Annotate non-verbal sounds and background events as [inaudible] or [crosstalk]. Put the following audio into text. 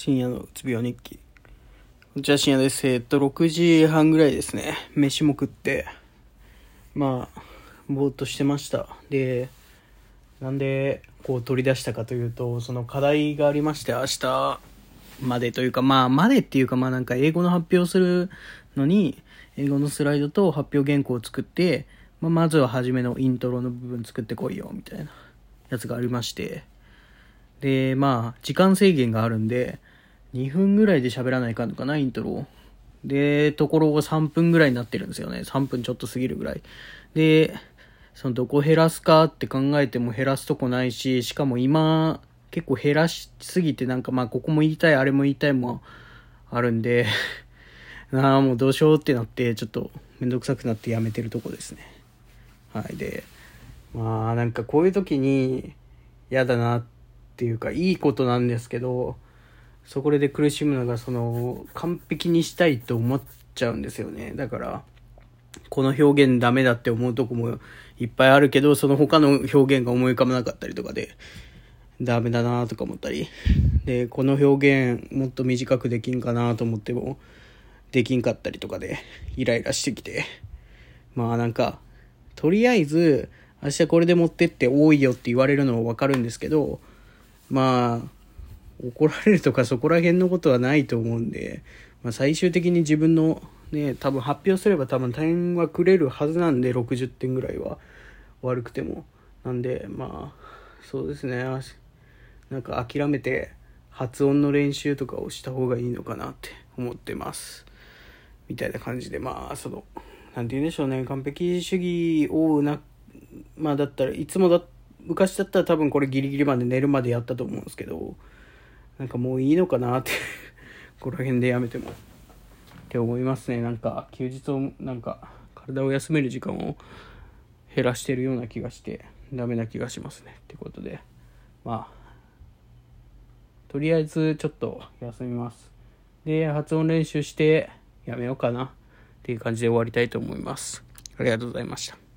深夜のうつ病日記。こんにちは、深夜です。えっと、6時半ぐらいですね。飯も食って、まあ、ぼーっとしてました。で、なんで、こう取り出したかというと、その課題がありまして、明日までというか、まあ、までっていうか、まあなんか英語の発表するのに、英語のスライドと発表原稿を作って、まあ、まずは初めのイントロの部分作ってこいよ、みたいなやつがありまして、で、まあ、時間制限があるんで、2分ぐらいで喋らないかんのかな、イントロで、ところが3分ぐらいになってるんですよね。3分ちょっと過ぎるぐらい。で、そのどこ減らすかって考えても減らすとこないし、しかも今、結構減らしすぎてなんかまあここも言いたい、あれも言いたいもあるんでな [laughs] あもうどうしようってなって、ちょっとめんどくさくなってやめてるとこですね。はい。で、まあなんかこういう時に嫌だなっていうかいいことなんですけど、そこで苦しむのがその完璧にしたいと思っちゃうんですよね。だから、この表現ダメだって思うとこもいっぱいあるけど、その他の表現が思い浮かばなかったりとかで、ダメだなとか思ったり。で、この表現もっと短くできんかなと思っても、できんかったりとかで、イライラしてきて。まあなんか、とりあえず、明日これで持ってって多いよって言われるのはわかるんですけど、まあ、怒られるとかそこら辺のことはないと思うんで、まあ、最終的に自分のね、多分発表すれば多分点はくれるはずなんで、60点ぐらいは悪くても。なんで、まあ、そうですね。なんか諦めて発音の練習とかをした方がいいのかなって思ってます。みたいな感じで、まあ、その、なんて言うんでしょうね、完璧主義をな、まあだったらいつもだ、昔だったら多分これギリギリまで寝るまでやったと思うんですけど、なんかもういいのかなって [laughs] この辺でやめても。って思いますね。なんか、休日を、なんか、体を休める時間を減らしてるような気がして、ダメな気がしますね。ってことで、まあ、とりあえずちょっと休みます。で、発音練習してやめようかなっていう感じで終わりたいと思います。ありがとうございました。